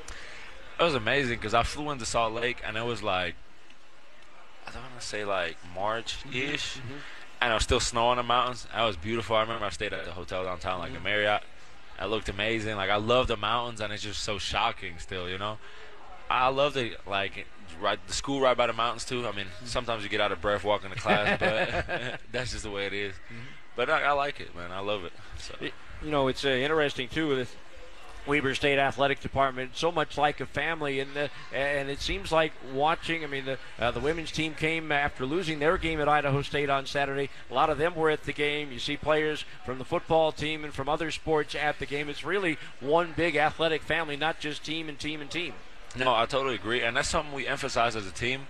S5: It was amazing because I flew into Salt Lake and it was like I don't want to say like March ish, and it was still snow on the mountains. That was beautiful. I remember I stayed at the hotel downtown, like the Marriott. It looked amazing. Like I love the mountains, and it's just so shocking still. You know, I love the like right the school right by the mountains too. I mean, sometimes you get out of breath walking to class, but that's just the way it is. But I, I like it, man. I love it. So.
S2: You know, it's uh, interesting too with Weber State Athletic Department, so much like a family, and uh, and it seems like watching. I mean, the uh, the women's team came after losing their game at Idaho State on Saturday. A lot of them were at the game. You see players from the football team and from other sports at the game. It's really one big athletic family, not just team and team and team.
S5: No, I totally agree, and that's something we emphasize as a team.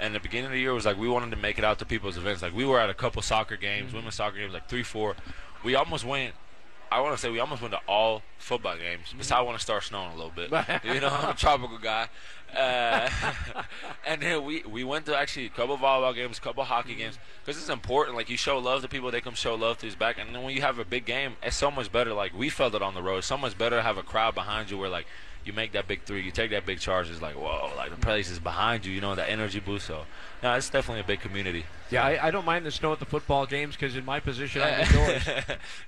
S5: And the beginning of the year was like we wanted to make it out to people's events. Like we were at a couple soccer games, women's soccer games, like three, four. We almost went. I want to say we almost went to all football games. Besides, I want to start snowing a little bit. you know, I'm a tropical guy. Uh, and then we we went to actually a couple volleyball games, a couple hockey games, because it's important. Like you show love to people, they come show love to his back. And then when you have a big game, it's so much better. Like we felt it on the road. It's so much better to have a crowd behind you, where like you make that big three, you take that big charge. It's like whoa, like the place is behind you. You know that energy boost. So, no, it's definitely a big community.
S2: Yeah, I, I don't mind the snow at the football games because in my position I'm indoors.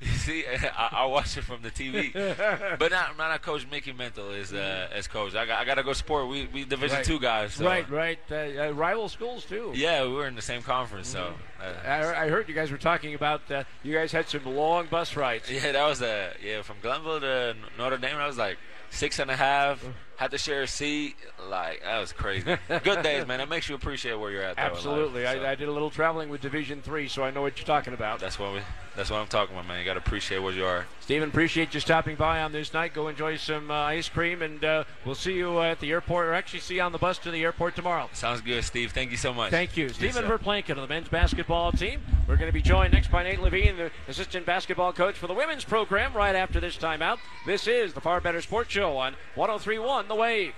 S5: you see, I, I watch it from the TV, but not not a coach Mickey Mitchell is uh, as coach. I got I got to go support. We we Division
S2: Right.
S5: two guys. So.
S2: Right, right. Uh, uh, rival schools too.
S5: Yeah, we were in the same conference, so. Uh,
S2: I, I heard you guys were talking about uh, you guys had some long bus rides.
S5: yeah, that was a yeah from Glenville to Notre Dame. That was like six and a half. Had to share a seat. Like that was crazy. Good days, man. It makes you appreciate where you're at. Though, life,
S2: Absolutely.
S5: so.
S2: I, I did a little traveling with Division Three, so I know what you're talking about.
S5: That's what we. That's what I'm talking about, man. You got to appreciate where you are.
S2: Steven, appreciate you stopping by on this night. Go enjoy some uh, ice cream, and uh, we'll see you uh, at the airport, or actually see you on the bus to the airport tomorrow.
S5: Sounds good, Steve. Thank you so much.
S2: Thank you.
S5: Yes,
S2: Steven
S5: sir.
S2: Verplancken of the men's basketball team. We're going to be joined next by Nate Levine, the assistant basketball coach for the women's program, right after this timeout. This is the Farr Better Sports Show on 1031 The Wave.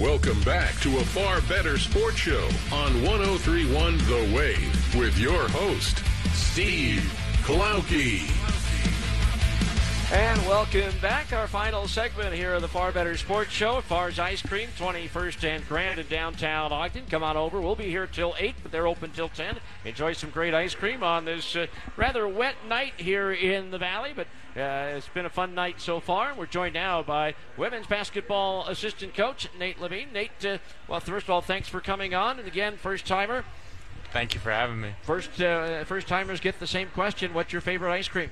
S1: Welcome back to a Farr Better sports show on 1031 The Wave with your host, Steve Klauke.
S2: And welcome back. Our final segment here of the Farr Better Sports Show. Farr's Ice Cream, 21st and Grant in downtown Ogden. Come on over. We'll be here till 8, but they're open till 10. Enjoy some great ice cream on this uh, rather wet night here in the Valley, but uh, it's been a fun night so far. We're joined now by women's basketball assistant coach Nate Levine. Nate, uh, well, first of all, thanks for coming on. And again, first timer.
S6: Thank you for having me.
S2: First, uh, first timers get the same question. What's your favorite ice cream?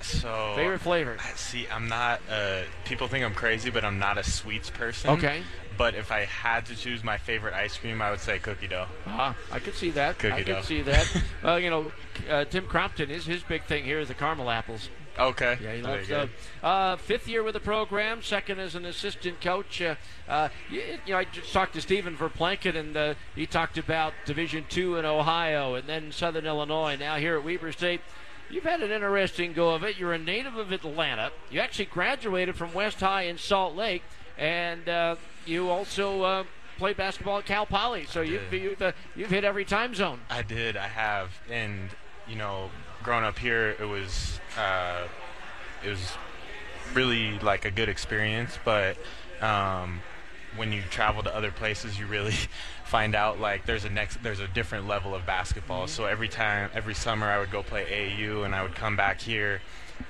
S6: So
S2: Favorite flavor?
S6: See, I'm not. Uh, people think I'm crazy, but I'm not a sweets person.
S2: Okay.
S6: But if I had to choose my favorite ice cream, I would say cookie dough.
S2: Ah, I could see that.
S6: Cookie
S2: I could
S6: dough.
S2: see that. well, you know, uh, Tim Crompton is his big thing here is the caramel apples.
S6: Okay.
S2: Yeah, he loves
S6: good.
S2: uh, fifth year with the program, second as an assistant coach. Uh, uh, you, you know, I just talked to Steven Verplancken, and uh, he talked about Division Two in Ohio, and then Southern Illinois. Now here at Weber State, you've had an interesting go of it. You're a native of Atlanta. You actually graduated from West High in Salt Lake, and uh, you also uh, played basketball at Cal Poly. So you've you've, uh, you've hit every time zone.
S6: I did. I have, and you know, growing up here, it was uh, it was really like a good experience. But um, when you travel to other places, you really find out like there's a next there's a different level of basketball. So every time, every summer, I would go play AAU, and I would come back here,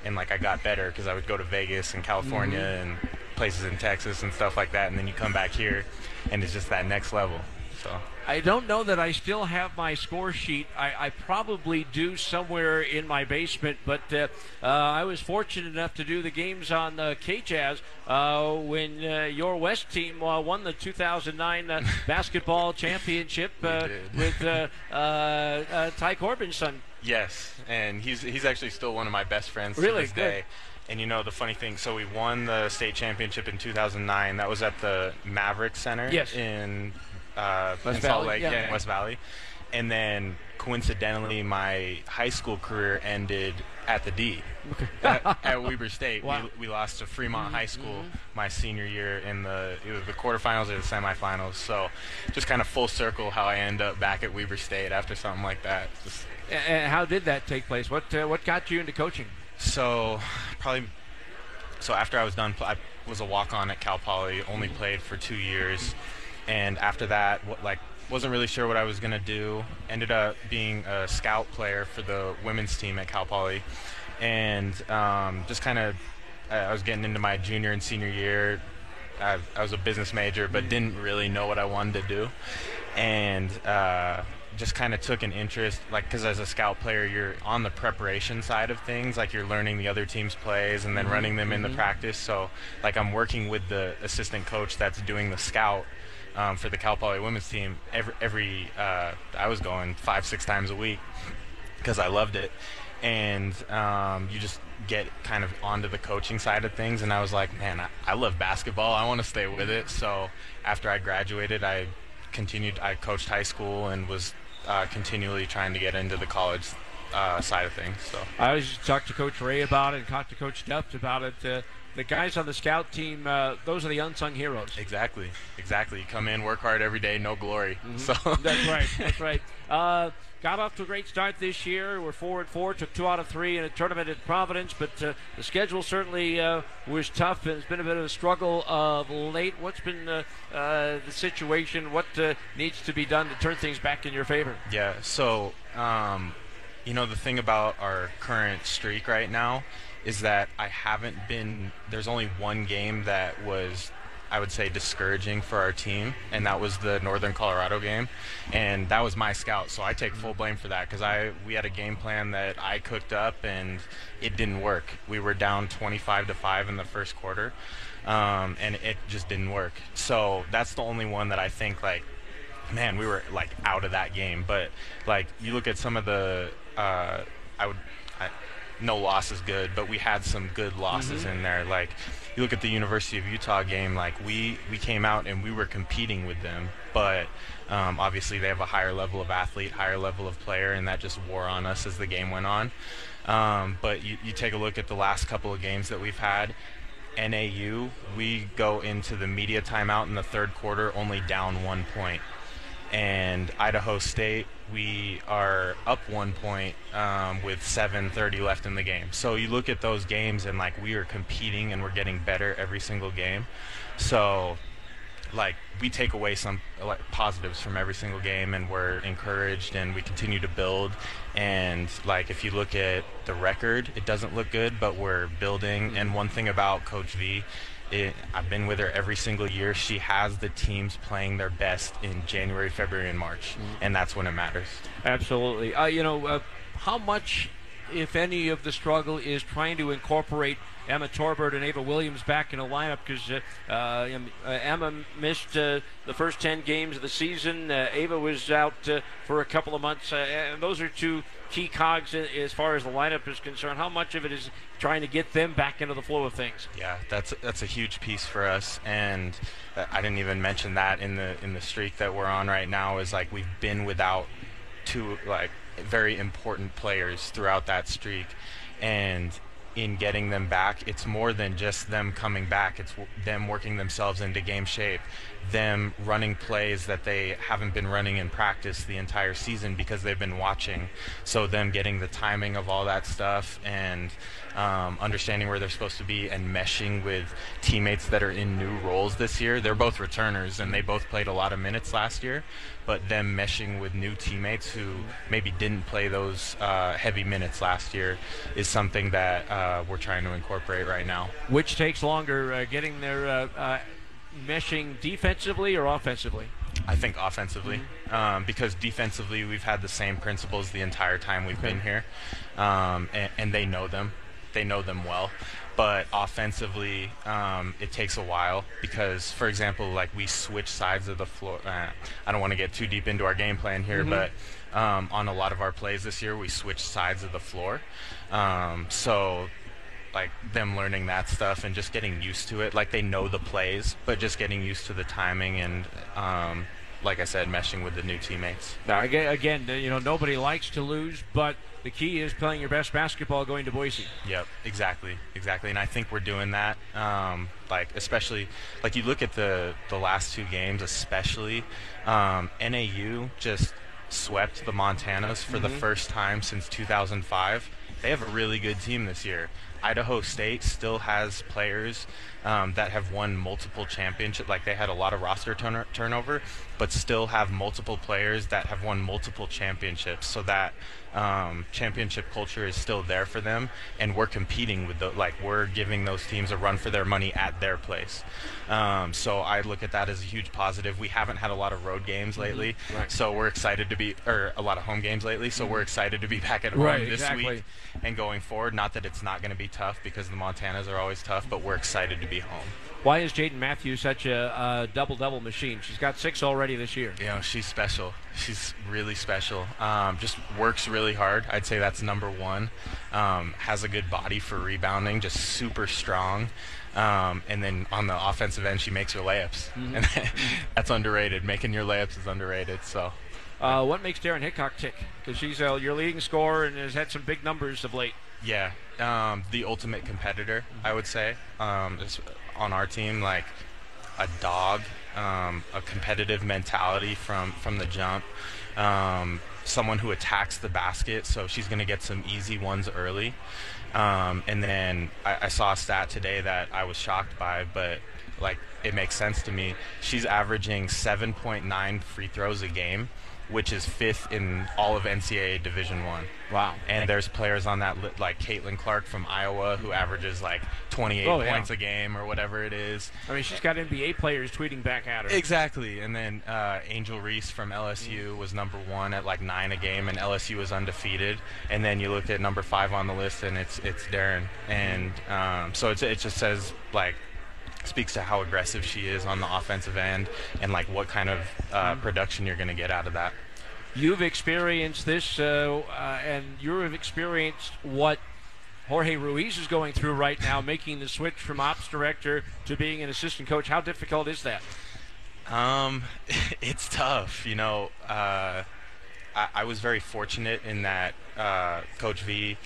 S6: and like I got better because I would go to Vegas and California mm-hmm. and places in Texas and stuff like that, and then you come back here, and it's just that next level. So.
S2: I don't know that I still have my score sheet. I, I probably do somewhere in my basement, but uh, uh, I was fortunate enough to do the games on uh, K-Jazz uh, when uh, your West team uh, won the 2009 uh, basketball championship uh, with uh, uh, uh, Ty Corbin's son.
S6: Yes, and he's he's actually still one of my best friends
S2: Really?
S6: to this
S2: Good.
S6: day. And you know the funny thing, so we won the state championship in 2009. That was at the Maverik Center
S2: Yes.
S6: in uh,
S2: West
S6: in Salt
S2: Valley,
S6: Lake,
S2: yeah.
S6: yeah, in West Valley. And then coincidentally, my high school career ended at the D at, at Weber State.
S2: Wow. Mm-hmm.
S6: We, we lost to Fremont High School my senior year in the either the quarterfinals or the semifinals. So just kind of full circle how I end up back at Weber State after something like that. Just
S2: And how did that take place? What uh, what got you into coaching?
S6: So probably so after I was done, I was a walk on at Cal Poly. Only played for two years, and after that, what, like wasn't really sure what I was gonna do. Ended up being a scout player for the women's team at Cal Poly, and um, just kind of I was getting into my junior and senior year. I, I was a business major, but didn't really know what I wanted to do, and uh, just kind of took an interest. Like, because as a scout player, you're on the preparation side of things. Like, you're learning the other team's plays and then running them in the practice. So, like, I'm working with the assistant coach that's doing the scout. Um, for the Cal Poly women's team, every, every uh, I was going five, six times a week because I loved it. And um, you just get kind of onto the coaching side of things. And I was like, man, I, I love basketball. I want to stay with it. So after I graduated, I continued. I coached high school and was uh, continually trying to get into the college uh, side of things. So
S2: I always talked to Coach Ray about it and talked to Coach Duft about it. Uh, the guys on the scout team, uh, those are the unsung heroes.
S6: exactly, exactly. You come in, work hard every day, no glory. So
S2: That's right. That's right. Uh, got off to a great start this year. We're four and four. Took two out of three in a tournament at Providence, but uh, the schedule certainly uh, was tough, and it's been a bit of a struggle of late. What's been uh, uh, the situation? What uh, needs to be done to turn things back in your favor?
S6: Yeah. So, um, you know, the thing about our current streak right now is that I haven't been. There's only one game that was, I would say, discouraging for our team, and that was the Northern Colorado game, and that was my scout. So I take full blame for that because I we had a game plan that I cooked up and it didn't work. We were down 25 to five in the first quarter, um, and it just didn't work. So that's the only one that I think like man, we were like out of that game. But like you look at some of the, uh, I would, I, no loss is good, but we had some good losses in there. Like you look at the University of Utah game, like we we came out and we were competing with them, but um, obviously they have a higher level of athlete, higher level of player, and that just wore on us as the game went on. Um, but you, you take a look at the last couple of games that we've had. NAU, we go into the media timeout in the third quarter only down one point and Idaho State, we are up one point um, with 7:30 left in the game. So you look at those games, and like we are competing and we're getting better every single game. So, like we take away some like positives from every single game, and we're encouraged, and we continue to build. And like if you look at the record, it doesn't look good, but we're building. And one thing about Coach V it, I've been with her every single year. She has the teams playing their best in January, February, and March, and that's when it matters.
S2: Absolutely. Uh, you know, uh, how much if any, of the struggle is trying to incorporate Emma Torbert and Ava Williams back in the lineup because uh, uh, uh, Emma missed uh, the first 10 games of the season. Uh, Ava was out uh, for a couple of months. and those are two key cogs as far as the lineup is concerned. How much of it is trying to get them back into the flow of things?
S6: Yeah, that's that's a huge piece for us, and I didn't even mention that in the in the streak that we're on right now. Is like we've been without two like very important players throughout that streak, and in getting them back, it's more than just them coming back. It's w- them working themselves into game shape, them running plays that they haven't been running in practice the entire season because they've been watching. So them getting the timing of all that stuff and um, understanding where they're supposed to be and meshing with teammates that are in new roles this year. They're both returners and they both played a lot of minutes last year, but them meshing with new teammates who maybe didn't play those uh, heavy minutes last year is something that uh, we're trying to incorporate right now.
S2: Which takes longer, uh, getting their uh, uh, meshing defensively or offensively?
S6: I think offensively, mm-hmm. um, because defensively we've had the same principles the entire time we've okay. been here, um, and, and, they know them, they know them well. But offensively, um, it takes a while because, for example, like we switch sides of the floor. Uh, I don't want to get too deep into our game plan here, mm-hmm. but um, on a lot of our plays this year, we switch sides of the floor. Um, so like them learning that stuff and just getting used to it. Like they know the plays, but just getting used to the timing and, um, like I said, meshing with the new teammates.
S2: Now again, again, you know, nobody likes to lose, but the key is playing your best basketball going to Boise.
S6: Yep, exactly, exactly, and I think we're doing that. Um, like especially, like you look at the the last two games, especially um, NAU just swept the Montanas for mm-hmm. the first time since 2005. They have a really good team this year. Idaho State still has players um, that have won multiple championships. Like they had a lot of roster turn- turnover, but still have multiple players that have won multiple championships. So that um, championship culture is still there for them, and we're competing with the like we're giving those teams a run for their money at their place. Um, so I look at that as a huge positive. We haven't had a lot of road games mm-hmm. lately, mm-hmm. right. so we're excited to be, or a lot of home games lately. So mm-hmm. we're excited to be back at home
S2: right,
S6: this
S2: exactly.
S6: week and going forward. Not that it's not going to be tough because the Montanas are always tough, but we're excited to be home.
S2: Why is Jaden Matthews such a, a double double machine? She's got six already this year.
S6: You know, she's special. She's really special. Um, just works really hard. I'd say that's number one. Um, has a good body for rebounding, just super strong. Um, and then on the offensive end, she makes her layups, mm-hmm. and that's underrated. Making your layups is underrated. So.
S2: Uh, what makes Daryn Hickok tick? Because she's uh, your leading scorer and has had some big numbers of late.
S6: Yeah, um, the ultimate competitor, I would say. Um, on our team like a dog, um, a competitive mentality from from the jump. Um, someone who attacks the basket, so she's going to get some easy ones early. Um, and then I, I, saw a stat today that I was shocked by, but like it makes sense to me. She's averaging 7.9 free throws a game which is fifth in all of NCAA Division One.
S2: Wow!
S6: And there's players on that li- like Caitlin Clark from Iowa who averages like 28 oh, points yeah. a game or whatever it is.
S2: I mean, she's got NBA players tweeting back at her.
S6: Exactly. And then uh, Angel Reese from LSU was number one at like nine a game, and LSU was undefeated. And then you look at number five on the list, and it's it's Daryn. And um, so it's, it just says like speaks to how aggressive she is on the offensive end and like what kind of uh, mm-hmm. production you're going to get out of that.
S2: You've experienced this, uh, uh, and you've experienced what Jorge Ruiz is going through right now, making the switch from ops director to being an assistant coach. How difficult is that?
S6: Um, it's tough. You know, uh, I, I, was very fortunate in that uh, Coach V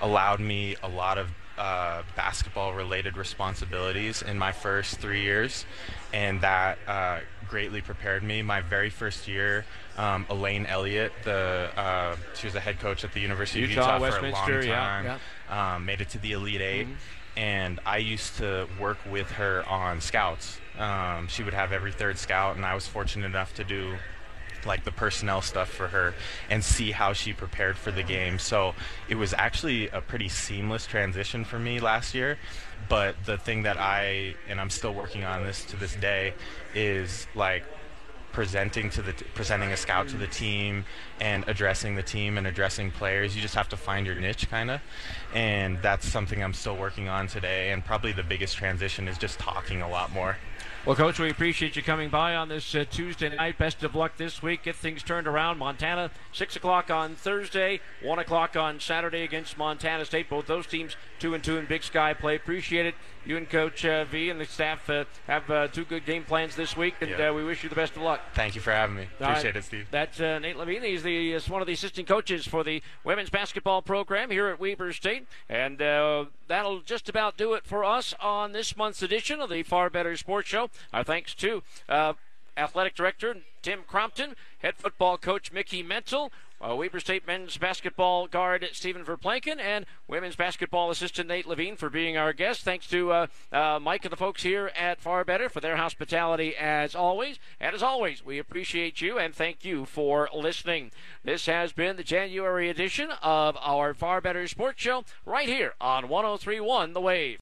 S6: allowed me a lot of uh, basketball related responsibilities in my first three years, and that uh, greatly prepared me. My very first year, um, Elaine Elliott, the uh, she was a head coach at the University
S2: Utah,
S6: of
S2: Utah for a long time,
S6: yeah, yeah. Um, made it to the Elite 8 mm-hmm. and I used to work with her on scouts. Um, she would have every third scout, and I was fortunate enough to do like the personnel stuff for her and see how she prepared for the game. So it was actually a pretty seamless transition for me last year. But the thing that I and I'm still working on this to this day is like presenting to the t- presenting a scout to the team and addressing the team and addressing players. You just have to find your niche, kind of, and that's something I'm still working on today. And probably the biggest transition is just talking a lot more.
S2: Well, Coach, we appreciate you coming by on this uh, Tuesday night. Best of luck this week. Get things turned around. Montana, 6 o'clock on Thursday, 1 o'clock on Saturday against Montana State. Both those teams 2 and 2 in Big Sky play. Appreciate it. You and Coach uh, V and the staff uh, have uh, two good game plans this week, and uh, we wish you the best of luck.
S6: Thank you for having me.
S2: Right.
S6: Appreciate it, Steve.
S2: That's uh, Nate Levine. He's the is one of the assistant coaches for the women's basketball program here at Weber State, and uh, that'll just about do it for us on this month's edition of the Farr Better Sports Show. Our thanks to uh, athletic director Tim Crompton, head football coach Mickey Mitchell. Uh, Weber State men's basketball guard Steven Verplancken and women's basketball assistant Nate Levine for being our guest. Thanks to uh, uh, Mike and the folks here at Farr Better for their hospitality as always. And as always, we appreciate you and thank you for listening. This has been the January edition of our Farr Better Sports Show right here on 1031 The Wave.